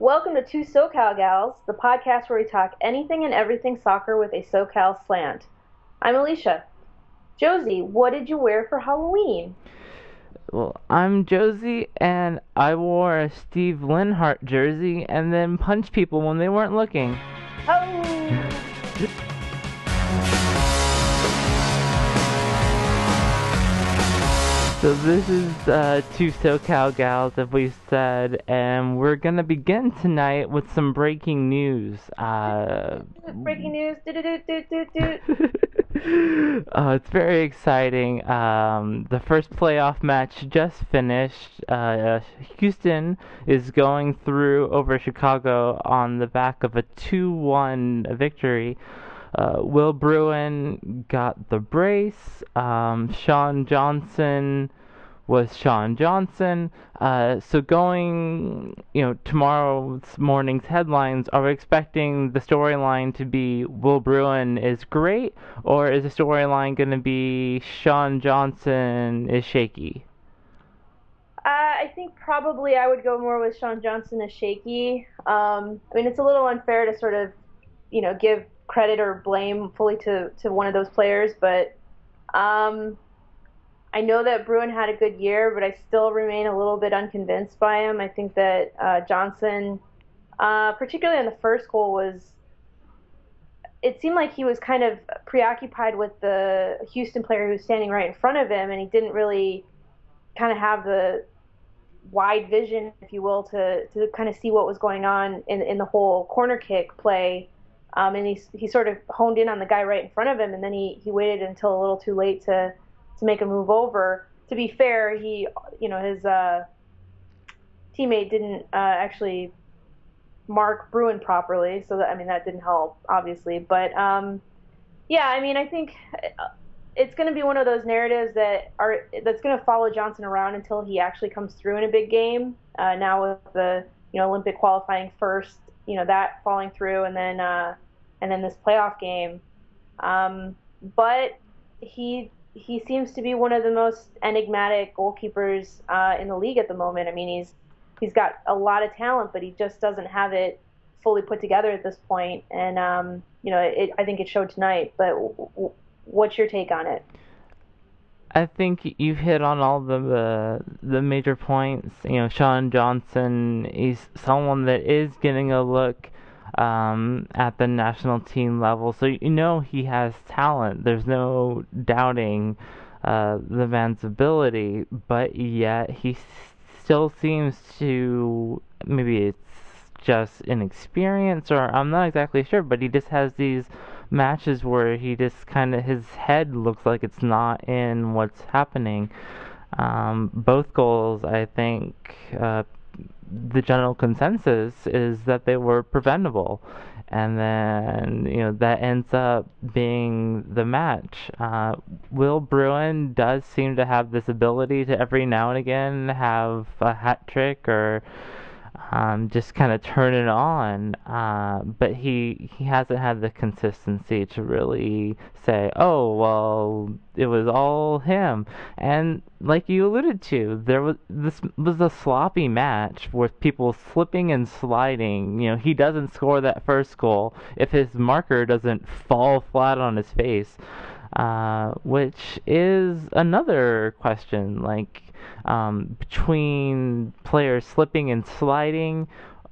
Welcome to Two SoCal Gals, the podcast where we talk anything and everything soccer with a SoCal slant. I'm Alicia. Josie, what did you wear for Halloween? Well, I'm Josie, and I wore a Steve Lenhart jersey and then punched people when they weren't looking. Oh! So this is uh, two SoCal gals, as we said, and we're gonna begin tonight with some breaking news. Uh, Breaking news. Uh, it's very exciting. Um, the first playoff match just finished. Uh, Houston is going through over Chicago on the back of a 2-1 victory. Uh, Will Bruin got the brace. Um, Sean Johnson was Sean Johnson. Uh, so going, you know, tomorrow's morning's headlines, are we expecting the storyline to be Will Bruin is great, or is the storyline going to be Sean Johnson is shaky? Uh, I think probably I would go more with Sean Johnson as shaky. Um, I mean, it's a little unfair to sort of, you know, give credit or blame fully to, to one of those players, but um, I know that Bruin had a good year, but I still remain a little bit unconvinced by him. I think that uh, Johnson, uh, particularly on the first goal, was. It seemed like he was kind of preoccupied with the Houston player who was standing right in front of him, and he didn't really kind of have the wide vision, if you will, to, to kind of see what was going on in, in the whole corner kick play. Um, and he, he sort of honed in on the guy right in front of him, and then he, he waited until a little too late to, to make a move over. To be fair, he, you know, his uh, teammate didn't uh, actually mark Bruin properly, so that I mean that didn't help, obviously. But um, yeah, I mean I think it's going to be one of those narratives that are that's going to follow Johnson around until he actually comes through in a big game. Uh, now with the you know Olympic qualifying first, you know that falling through, and then uh, and then this playoff game. Um, but he he seems to be one of the most enigmatic goalkeepers uh, in the league at the moment. I mean, he's he's got a lot of talent, but he just doesn't have it fully put together at this point. And um, you know, it, I think it showed tonight. But w- w- what's your take on it? I think you've hit on all the uh, the major points. You know, Sean Johnson is someone that is getting a look um, at the national team level. So you know he has talent. There's no doubting uh, the man's ability, but yet he still seems to maybe it's just inexperience or I'm not exactly sure, but he just has these matches where he just kind of his head looks like it's not in what's happening. Um, both goals, I think, uh, the general consensus is that they were preventable, and then you know that ends up being the match. Uh, Will Bruin does seem to have this ability to every now and again have a hat trick or um, just kind of turn it on. Uh, but he he hasn't had the consistency to really say, oh well, it was all him. And like you alluded to, there was this was a sloppy match with people slipping and sliding. You know, he doesn't score that first goal if his marker doesn't fall flat on his face. Uh, which is another question. Like, um, between players slipping and sliding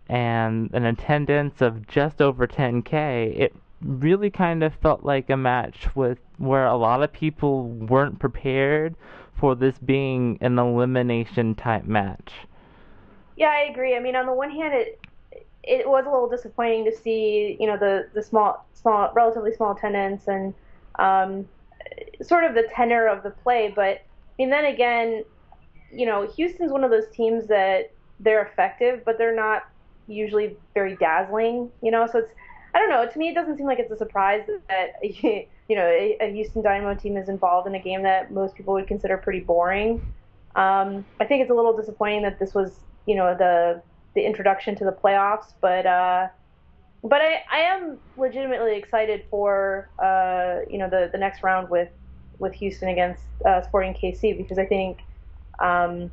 and an attendance of just over 10k, it really kind of felt like a match with where a lot of people weren't prepared for this being an elimination type match. Yeah, I agree. I mean, on the one hand, it it was a little disappointing to see, you know, the the small, small, relatively small attendance and um, sort of the tenor of the play. But I mean, then again, you know, Houston's one of those teams that they're effective, but they're not usually very dazzling. You know, so it's I don't know. To me, it doesn't seem like it's a surprise that you know a, Houston Dynamo team is involved in a game that most people would consider pretty boring. Um, I think it's a little disappointing that this was you know the the introduction to the playoffs, but uh, but I, I am legitimately excited for uh, you know the the next round with with Houston against uh, Sporting KC because I think um,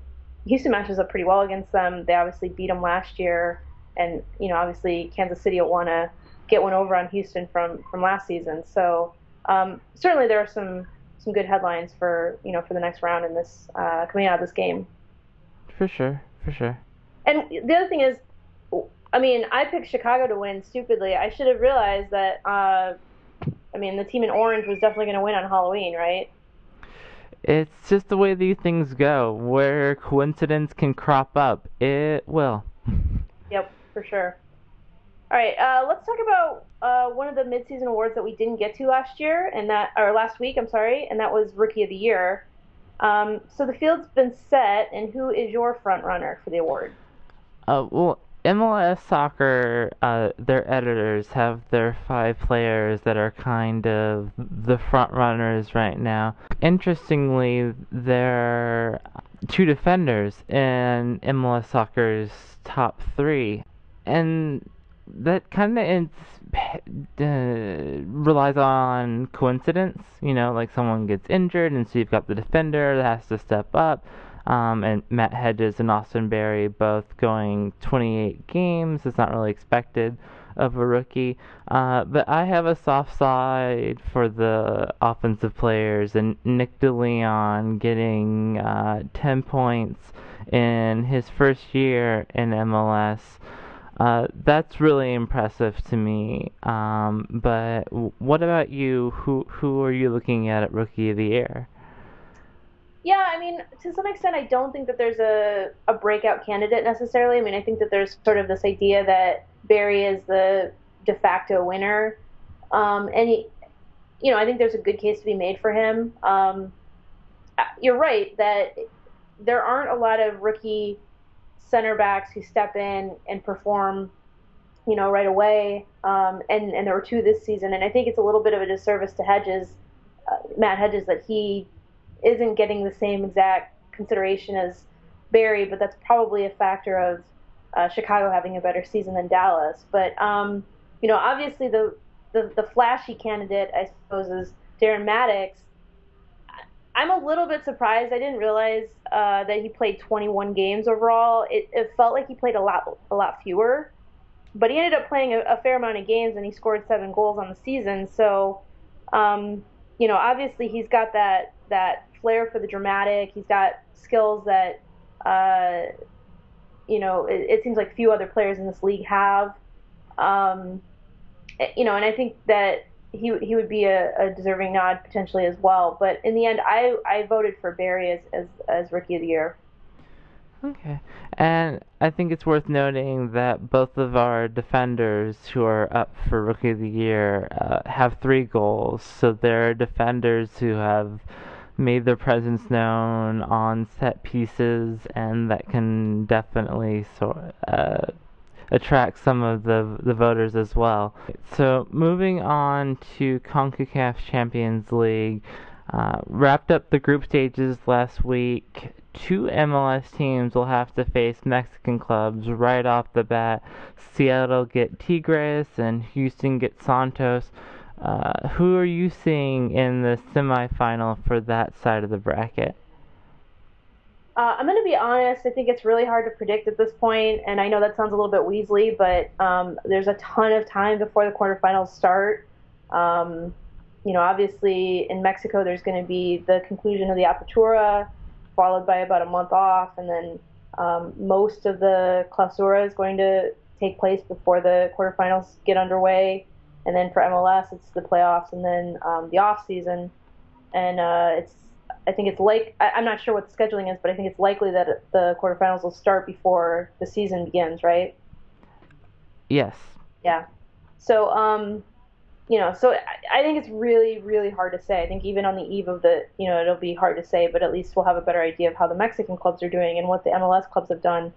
Houston matches up pretty well against them. They obviously beat them last year. and you know obviously Kansas City will want to get one over on Houston from from last season. So um, certainly there are some some good headlines for you know for the next round in this uh, coming out of this game. For sure, for sure. And the other thing is, I mean, I picked Chicago to win stupidly. I should have realized that. Uh, I mean, the team in orange was definitely going to win on Halloween, right? It's just the way these things go. Where coincidence can crop up, it will. Yep, for sure. All right, uh, let's talk about uh, one of the midseason awards that we didn't get to last year, and that or last week, I'm sorry, and that was Rookie of the Year. Um, so the field's been set, and who is your front runner for the award? Uh, well, MLS Soccer, uh, their editors have their five players that are kind of the front runners right now. Interestingly, there are two defenders in MLS Soccer's top three, and that kind of uh, relies on coincidence. You know, like someone gets injured, and so you've got the defender that has to step up um, and Matt Hedges and Austin Berry both going 28 games. It's not really expected of a rookie. Uh, but I have a soft side for the offensive players, and Nick DeLeon getting uh, 10 points in his first year in MLS. Uh, that's really impressive to me. Um, but what about you? Who who are you looking at at Rookie of the Year? Yeah, I mean, to some extent, I don't think that there's a, a breakout candidate necessarily. I mean, I think that there's sort of this idea that Berry is the de facto winner. Um, and, he, you know, I think there's a good case to be made for him. Um, you're right that there aren't a lot of rookie center backs who step in and perform, you know, right away. Um, and, and there were two this season. And I think it's a little bit of a disservice to Hedges, uh, Matt Hedges, that he isn't getting the same exact consideration as Berry, but that's probably a factor of uh, Chicago having a better season than Dallas. But um, you know, obviously the, the the flashy candidate, I suppose, is Darren Mattocks. I'm a little bit surprised. I didn't realize uh, that he played 21 games overall. It, it felt like he played a lot a lot fewer, but he ended up playing a, a fair amount of games and he scored seven goals on the season. So, um, you know, obviously he's got that that flair for the dramatic. He's got skills that, uh, you know, it, it, seems like few other players in this league have. Um, eh, you know, and I think that he he would be a, a, deserving nod potentially as well. But in the end, I I voted for Berry as as, as rookie of the year. Okay. And I think it's worth noting that both of our defenders who are up for Rookie of the Year uh, have three goals. So they're defenders who have made their presence known on set pieces, and that can definitely sort uh, attract some of the the voters as well. So moving on to CONCACAF Champions League, uh, wrapped up the group stages last week. Two MLS teams will have to face Mexican clubs right off the bat. Seattle get Tigres and Houston get Santos. Uh, who are you seeing in the semifinal for that side of the bracket? Uh, I'm going to be honest. I think it's really hard to predict at this point, and I know that sounds a little bit Weasley, but um, there's a ton of time before the quarterfinals start. Um, you know, obviously in Mexico, there's going to be the conclusion of the Apertura, followed by about a month off, and then um, most of the Clausura is going to take place before the quarterfinals get underway and then for MLS it's the playoffs and then um, the off season, and uh, it's I think it's like I, am not sure what the scheduling is, but I think it's likely that the quarterfinals will start before the season begins, right? Yes. Yeah. So um, you know, so I, I think it's really really hard to say. I think even on the eve of the, you know, it'll be hard to say, but at least we'll have a better idea of how the Mexican clubs are doing and what the MLS clubs have done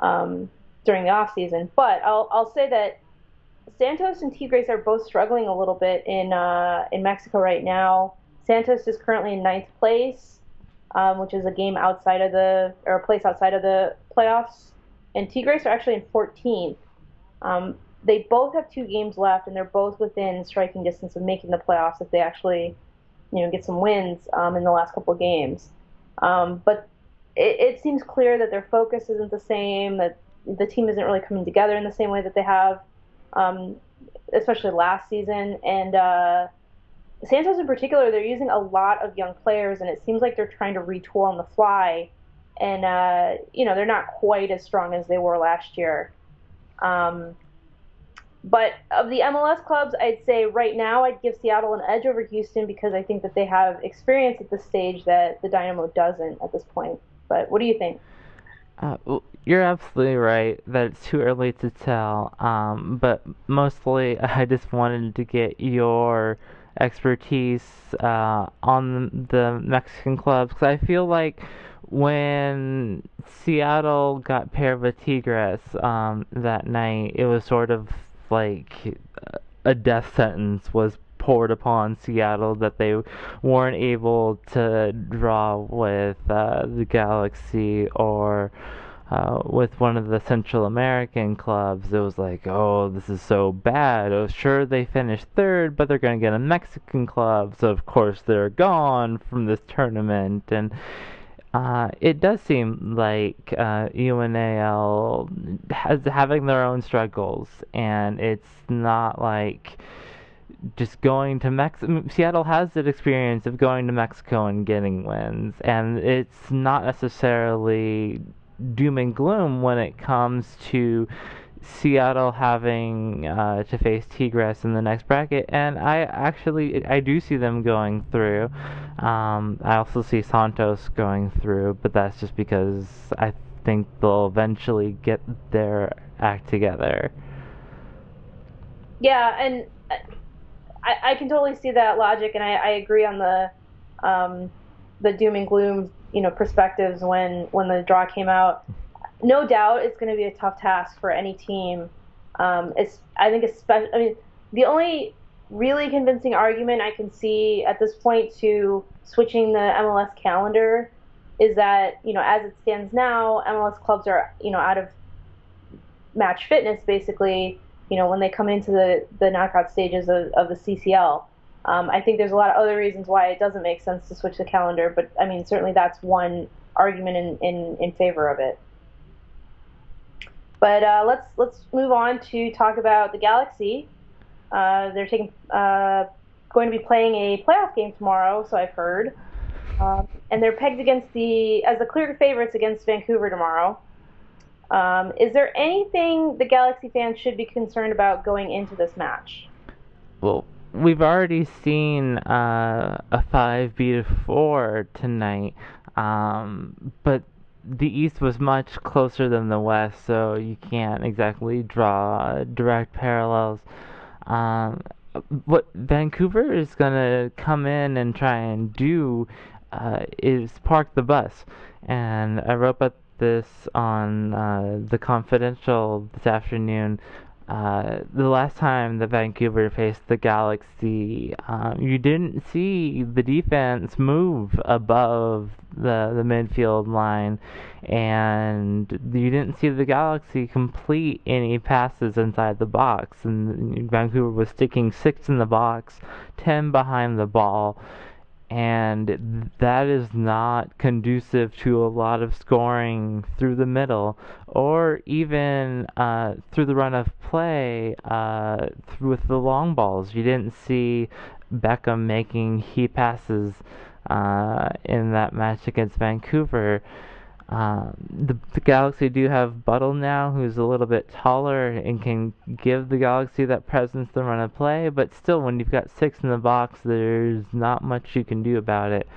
um, during the off season. But I'll I'll say that Santos and Tigres are both struggling a little bit in uh, in Mexico right now. Santos is currently in ninth place, um, which is a game outside of the or a place outside of the playoffs, and Tigres are actually in 14th. Um, they both have two games left, and they're both within striking distance of making the playoffs if they actually, you know, get some wins um, in the last couple of games. Um, but it, it seems clear that their focus isn't the same. That the team isn't really coming together in the same way that they have, um, especially last season. And uh, Santos in particular, they're using a lot of young players, and it seems like they're trying to retool on the fly. And uh, you know, they're not quite as strong as they were last year. Um, but of the MLS clubs, I'd say right now I'd give Seattle an edge over Houston because I think that they have experience at the stage that the Dynamo doesn't at this point. But what do you think? Uh, you're absolutely right that it's too early to tell. Um, but mostly, I just wanted to get your expertise uh, on the Mexican clubs because I feel like when Seattle got paired with Tigres um, that night, it was sort of like a death sentence was poured upon Seattle that they weren't able to draw with uh, the Galaxy or uh, with one of the Central American clubs. It was like, oh, this is so bad. Oh, sure, they finished third, but they're going to get a Mexican club, so of course they're gone from this tournament. And uh, it does seem like uh, UANL has having their own struggles, and it's not like just going to Mexico. Seattle has that experience of going to Mexico and getting wins, and it's not necessarily doom and gloom when it comes to Seattle having uh, to face Tigres in the next bracket, and I actually I do see them going through. Um, I also see Santos going through, but that's just because I think they'll eventually get their act together. Yeah, and I, I can totally see that logic, and I, I agree on the um, the doom and gloom you know perspectives when when the draw came out no doubt it's going to be a tough task for any team. Um, it's, I think, especially, I mean, the only really convincing argument I can see at this point to switching the MLS calendar is that, you know, as it stands now, MLS clubs are, you know, out of match fitness basically, you know, when they come into the, the knockout stages of, of the CCL. Um, I think there's a lot of other reasons why it doesn't make sense to switch the calendar, but I mean, certainly that's one argument in, in, in favor of it. But uh, let's let's move on to talk about the Galaxy. Uh, they're taking uh, going to be playing a playoff game tomorrow, so I've heard, um, and they're pegged against the as the clear favorites against Vancouver tomorrow. Um, is there anything the Galaxy fans should be concerned about going into this match? Well, we've already seen uh, a five beat a four tonight, um, but the East was much closer than the West, so you can't exactly draw direct parallels. Um, what Vancouver is gonna come in and try and do uh, is park the bus, and I wrote about this on uh, the Confidential this afternoon. Uh, the last time that Vancouver faced the Galaxy, um, you didn't see the defense move above the the midfield line, and you didn't see the Galaxy complete any passes inside the box. And Vancouver was sticking six in the box, ten behind the ball, and that is not conducive to a lot of scoring through the middle or even uh, through the run of play uh, with the long balls. You didn't see Beckham making key passes uh, in that match against Vancouver. Um, the, the Galaxy do have Buddle now, who's a little bit taller and can give the Galaxy that presence to run a play. But still, when you've got six in the box, there's not much you can do about it.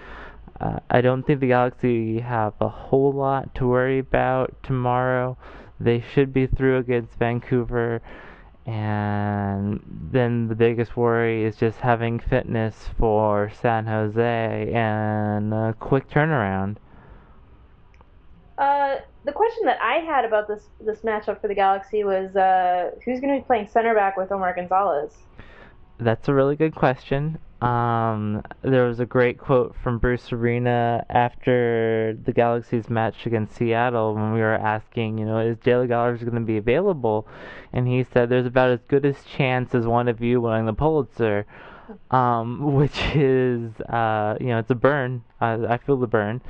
Uh, I don't think the Galaxy have a whole lot to worry about tomorrow. They should be through against Vancouver. And then the biggest worry is just having fitness for San Jose and a quick turnaround. Uh, the question that I had about this this matchup for the Galaxy was uh, who's going to be playing center back with Omar Gonzalez. That's a really good question. Um, there was a great quote from Bruce Arena after the Galaxy's match against Seattle when we were asking, you know, is A.J. DeLaGarza going to be available? And he said, "There's about as good a chance as one of you winning the Pulitzer." um, which is uh, you know it's a burn. I, I feel the burn.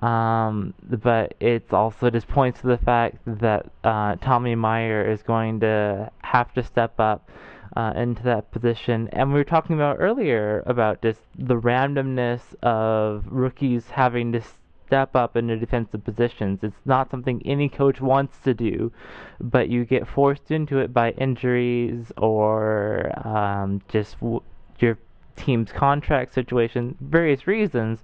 Um, but it also just points to the fact that uh, Tommy Meyer is going to have to step up uh, into that position. And we were talking about earlier about just the randomness of rookies having to step up into defensive positions. It's not something any coach wants to do, but you get forced into it by injuries or um, just w- your team's contract situation, various reasons.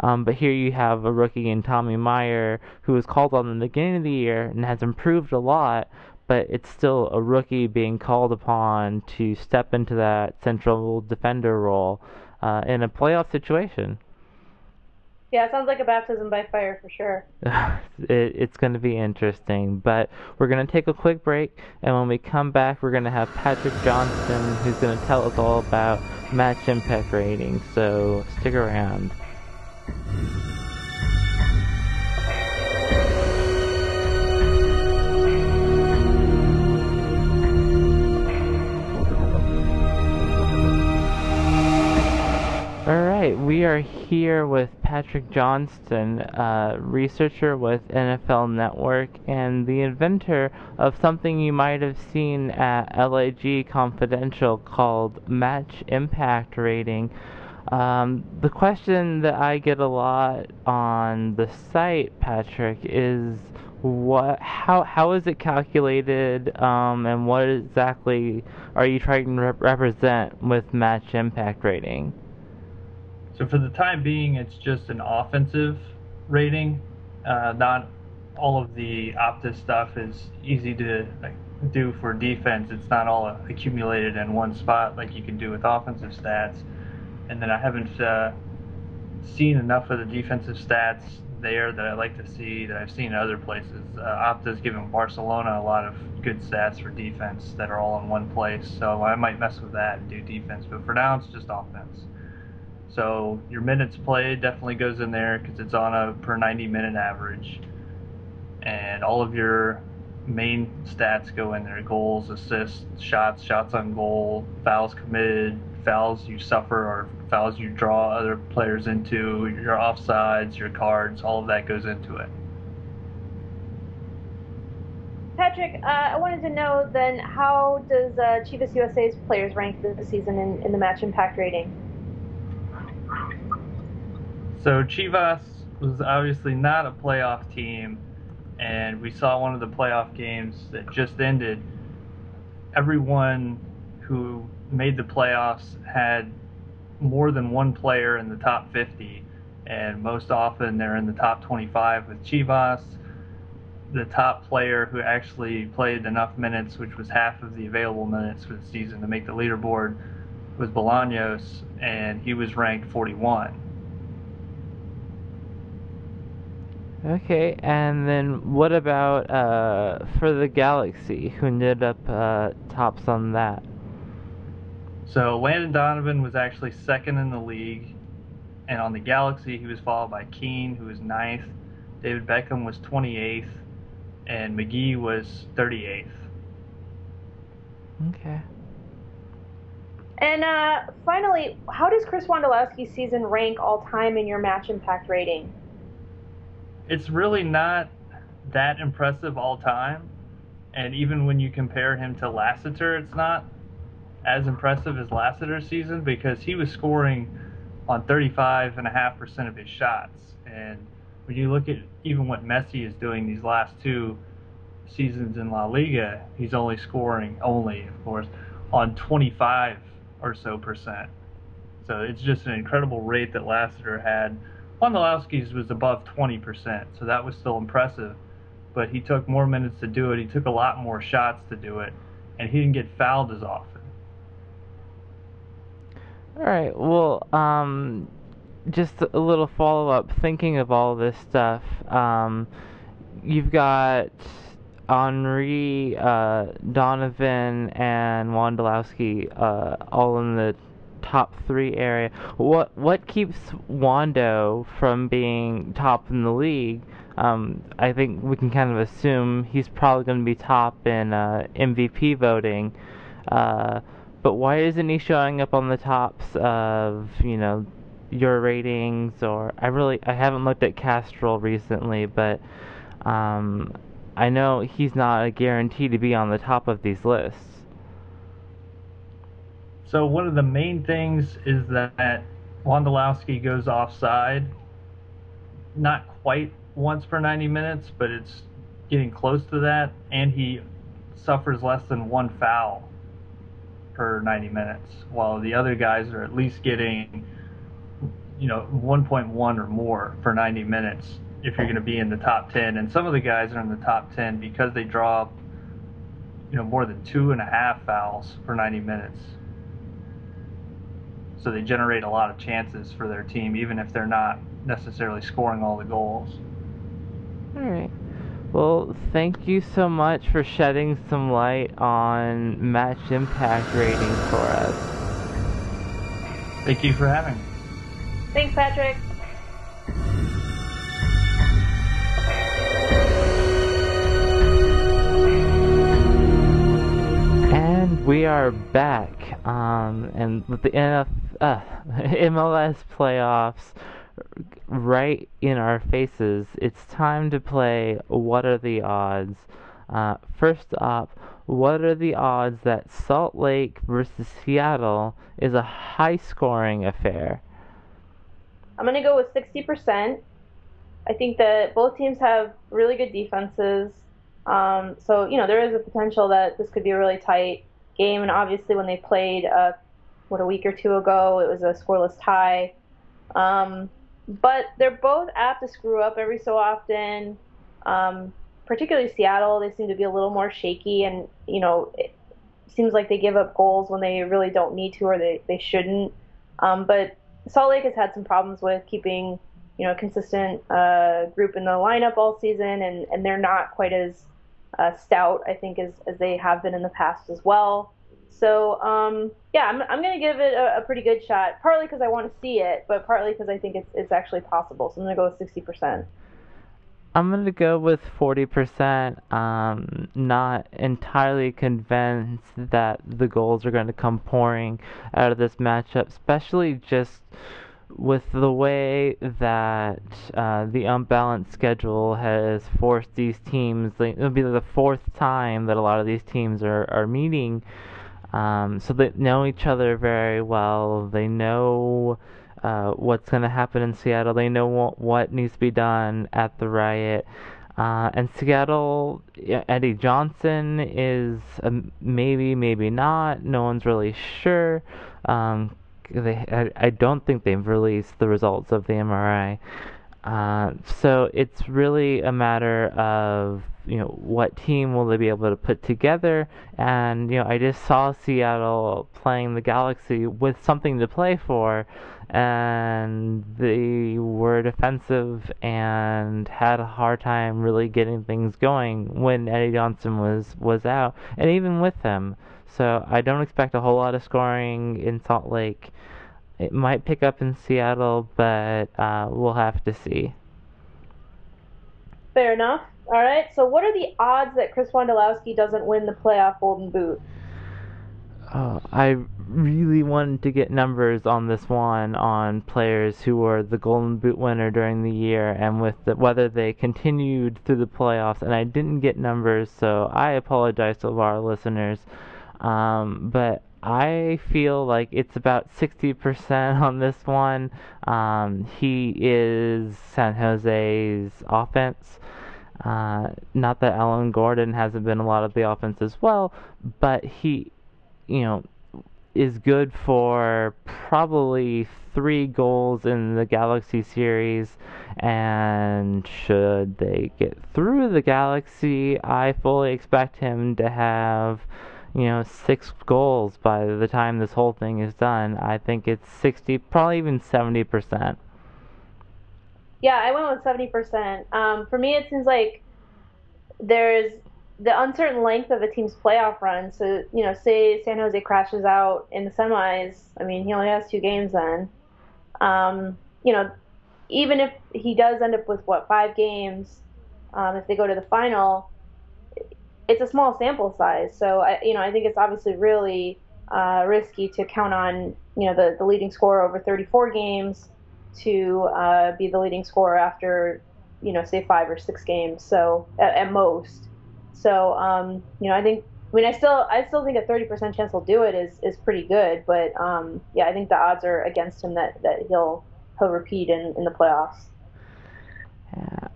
Um, but here you have a rookie in Tommy Meyer who was called on in the beginning of the year and has improved a lot, but it's still a rookie being called upon to step into that central defender role uh, in a playoff situation. Yeah, it sounds like a baptism by fire for sure. it, it's going to be interesting, but we're going to take a quick break, and when we come back, we're going to have Patrick Johnston, who's going to tell us all about match impact rating. So stick around. We are here with Patrick Johnston, researcher with NFL Network and the inventor of something you might have seen at LAG Confidential called Match Impact Rating. Um, the question that I get a lot on the site, Patrick, is what how how is it calculated um, and what exactly are you trying to rep- represent with match impact rating? So for the time being, it's just an offensive rating. Uh, not all of the Opta stuff is easy to like, do for defense. It's not all accumulated in one spot like you can do with offensive stats. And then I haven't uh, seen enough of the defensive stats there that I like to see that I've seen in other places. Uh, Opta's given Barcelona a lot of good stats for defense that are all in one place, so I might mess with that and do defense. But for now, it's just offense. So your minutes played definitely goes in there because it's on a per 90 minute average. And all of your main stats go in there goals, assists, shots, shots on goal, fouls committed, fouls you suffer or fouls you draw other players into, your offsides, your cards, all of that goes into it. Patrick, uh, I wanted to know then how does uh, Chivas USA's players rank this season in, in the match impact rating? So Chivas was obviously not a playoff team, and we saw one of the playoff games that just ended. Everyone who made the playoffs had more than one player in the top 50, and most often they're in the top 25 with Chivas. The top player who actually played enough minutes, which was half of the available minutes for the season to make the leaderboard, was Bolaños, and he was ranked 41. Okay, and then what about uh, for the Galaxy? Who ended up uh, tops on that? So Landon Donovan was actually second in the league, and on the Galaxy he was followed by Keane, who was ninth. David Beckham was 28th, and Magee was 38th. Okay. And uh, finally, how does Chris Wondolowski's season rank all time in your match impact rating? it's really not that impressive all time. And even when you compare him to Lassiter, it's not as impressive as Lassiter's season because he was scoring on 35.5% of his shots. And when you look at even what Messi is doing these last two seasons in La Liga, he's only scoring only, of course, on 25 or so percent. So it's just an incredible rate that Lassiter had Wondolowski's was above 20%, so that was still impressive. But he took more minutes to do it. He took a lot more shots to do it, and he didn't get fouled as often. All right. Well, um, just a little follow up. Thinking of all this stuff, um, you've got Henry, uh, Donovan, and Wondolowski uh, all in the top three area. What what keeps Wando from being top in the league? Um, I think we can kind of assume he's probably going to be top in uh, MVP voting. Uh, but why isn't he showing up on the tops of you know your ratings or I really I haven't looked at Castrol recently, but um, I know he's not a guarantee to be on the top of these lists. So one of the main things is that Wondolowski goes offside, not quite once per 90 minutes, but it's getting close to that, and he suffers less than one foul per 90 minutes, while the other guys are at least getting, you know, 1.1 or more for 90 minutes if you're going to be in the top 10. And some of the guys are in the top 10 because they draw, you know, more than two and a half fouls for 90 minutes. So they generate a lot of chances for their team, even if they're not necessarily scoring all the goals. All right. Well, thank you so much for shedding some light on match impact rating for us. Thank you for having me. Thanks, Patrick. And we are back. Um, and with the NF, uh, MLS playoffs right in our faces, it's time to play What Are the Odds? Uh, first up, what are the odds that Salt Lake versus Seattle is a high scoring affair? I'm going to go with 60%. I think that both teams have really good defenses. Um, so, you know, there is a potential that this could be a really tight game. And obviously, when they played, uh, what, a week or two ago, it was a scoreless tie. Um, but they're both apt to screw up every so often. Um, particularly Seattle, they seem to be a little more shaky, and you know, it seems like they give up goals when they really don't need to or they they shouldn't. Um, but Salt Lake has had some problems with keeping you know a consistent uh, group in the lineup all season, and and they're not quite as uh, stout, I think, as as they have been in the past as well. So um, yeah, I'm I'm gonna give it a, a pretty good shot. Partly because I want to see it, but partly because I think it's it's actually possible. So I'm gonna go with sixty percent. I'm gonna go with forty percent. Um, not entirely convinced that the goals are going to come pouring out of this matchup, especially just with the way that uh, the unbalanced schedule has forced these teams. Like, it'll be the fourth time that a lot of these teams are are meeting. Um, so they know each other very well. They know uh, what's going to happen in Seattle. They know what, what needs to be done at the riot. Uh, and Seattle, Eddie Johnson is maybe, maybe not. No one's really sure. Um, they, I, I, don't think they've released the results of the MRI. Uh, so it's really a matter of you know what team will they be able to put together. And you know I just saw Seattle playing the Galaxy with something to play for. And they were defensive and had a hard time really getting things going when Eddie Johnson was was out and even with him so I don't expect a whole lot of scoring in Salt Lake it might pick up in Seattle but uh, we'll have to see fair enough all right. So, what are the odds that Chris Wondolowski doesn't win the playoff Golden Boot? Oh, I really wanted to get numbers on this one on players who were the Golden Boot winner during the year and with the, whether they continued through the playoffs, and I didn't get numbers, so I apologize to our listeners. Um, but I feel like it's about 60% on this one. Um, he is San Jose's offense. Uh, not that Alan Gordon hasn't been a lot of the offense as well, but he, you know, is good for probably three goals in the Galaxy series. And should they get through the Galaxy, I fully expect him to have, you know, six goals by the time this whole thing is done. I think it's 60, probably even 70%. Yeah, I went with seventy percent. Um, for me, it seems like there's the uncertain length of a team's playoff run. So you know, say San Jose crashes out in the semis. I mean, he only has two games then. Um, you know, even if he does end up with what five games, um, if they go to the final, it's a small sample size. So I, you know, I think it's obviously really uh, risky to count on you know the, the leading scorer over 34 games to uh, be the leading scorer after you know say five or six games so at, at most so um, you know I think I mean I still I still think a 30% chance he'll do it is is pretty good but um, yeah I think the odds are against him that, that he'll he'll repeat in, in the playoffs. Yeah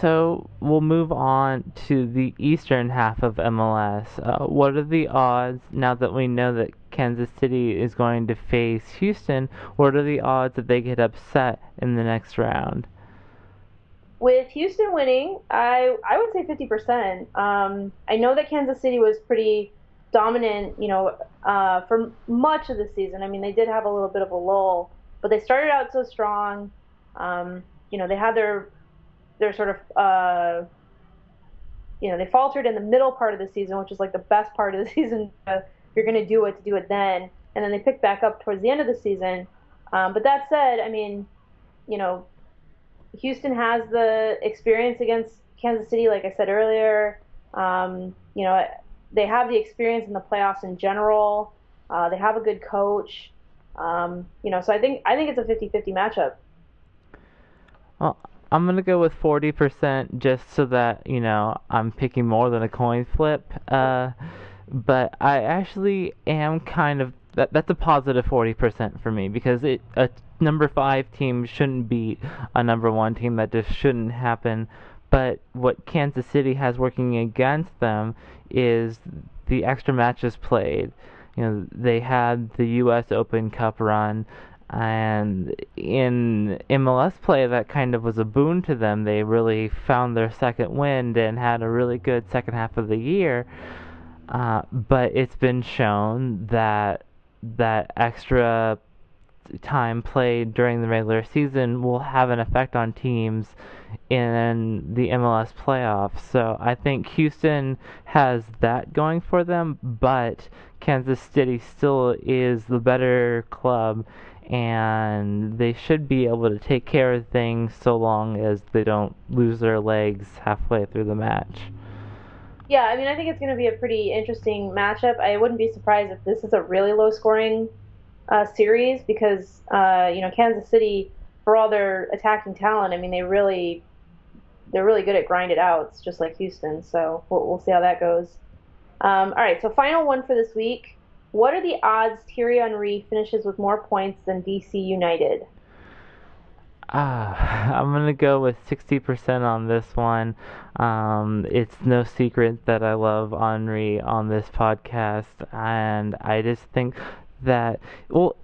so we'll move on to the eastern half of MLS. Uh, what are the odds now that we know that Kansas City is going to face Houston? What are the odds that they get upset in the next round? With Houston winning, I I would say 50%. Um, I know that Kansas City was pretty dominant, you know, uh, for much of the season. I mean, they did have a little bit of a lull, but they started out so strong. Um, you know, they had their they're sort of uh, you know they faltered in the middle part of the season, which is like the best part of the season. Uh, if you're going to do it, to do it then, and then they picked back up towards the end of the season. Um, but that said, I mean, you know, Houston has the experience against Kansas City, like I said earlier. Um, you know, they have the experience in the playoffs in general. Uh, they have a good coach. Um, you know, so I think I think it's a 50-50 matchup. Well, I'm gonna go with 40% just so that you know I'm picking more than a coin flip. Uh, but I actually am kind of that. That's a positive 40% for me because it a number five team shouldn't beat a number one team. That just shouldn't happen. But what Kansas City has working against them is the extra matches played. You know, they had the U.S. Open Cup run and in MLS play, that kind of was a boon to them. They really found their second wind and had a really good second half of the year. Uh, but it's been shown that that extra time played during the regular season will have an effect on teams in the MLS playoffs. So I think Houston has that going for them, but Kansas City still is the better club and they should be able to take care of things so long as they don't lose their legs halfway through the match. Yeah, I mean, I think it's going to be a pretty interesting matchup. I wouldn't be surprised if this is a really low scoring uh, series because, uh, you know, Kansas City, for all their attacking talent, I mean, they really, they're really good at grind it outs, just like Houston. So we'll, we'll see how that goes. Um, all right, so final one for this week. What are the odds Thierry Henry finishes with more points than DC United? Ah, I'm gonna go with 60% on this one. Um, it's no secret that I love Henry on this podcast, and I just think that well,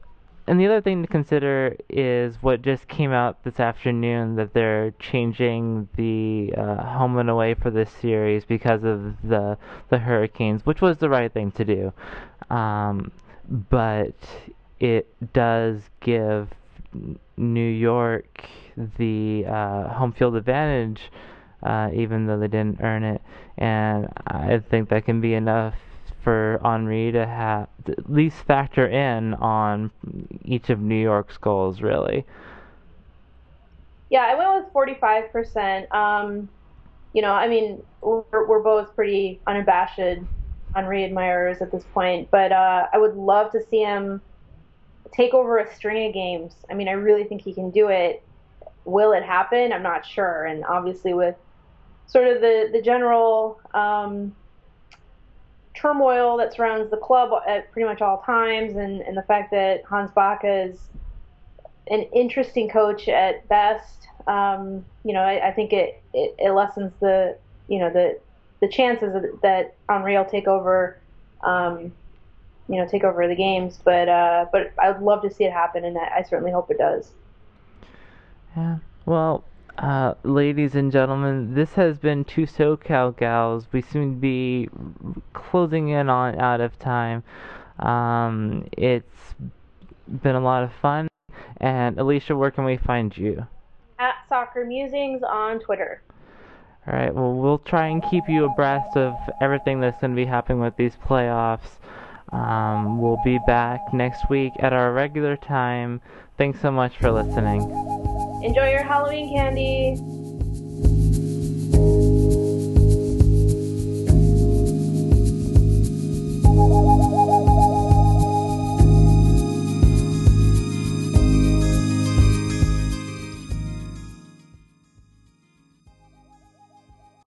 and the other thing to consider is what just came out this afternoon that they're changing the uh, home and away for this series because of the the hurricanes, which was the right thing to do. Um, but it does give New York the uh, home field advantage, uh, even though they didn't earn it, and I think that can be enough for Henry to have to at least factor in on each of New York's goals, really. Yeah, I went with 45%. Um, you know, I mean, we're, we're both pretty unabashed Henry admirers at this point, but uh, I would love to see him take over a string of games. I mean, I really think he can do it. Will it happen? I'm not sure. And obviously, with sort of the the general um, turmoil that surrounds the club at pretty much all times, and, and the fact that Hans Backe is an interesting coach at best. Um, you know, I, I think it, it, it lessens the you know the the chances that Henry will take over, um, you know, take over the games. But uh, but I would love to see it happen, and I, I certainly hope it does. Yeah. Well, uh, ladies and gentlemen, this has been two SoCal gals. We seem to be closing in on out of time. Um, it's been a lot of fun. And Alicia, where can we find you? At Soccer Musings on Twitter. All right. Well, we'll try and keep you abreast of everything that's going to be happening with these playoffs. Um, we'll be back next week at our regular time. Thanks so much for listening. Enjoy your Halloween candy.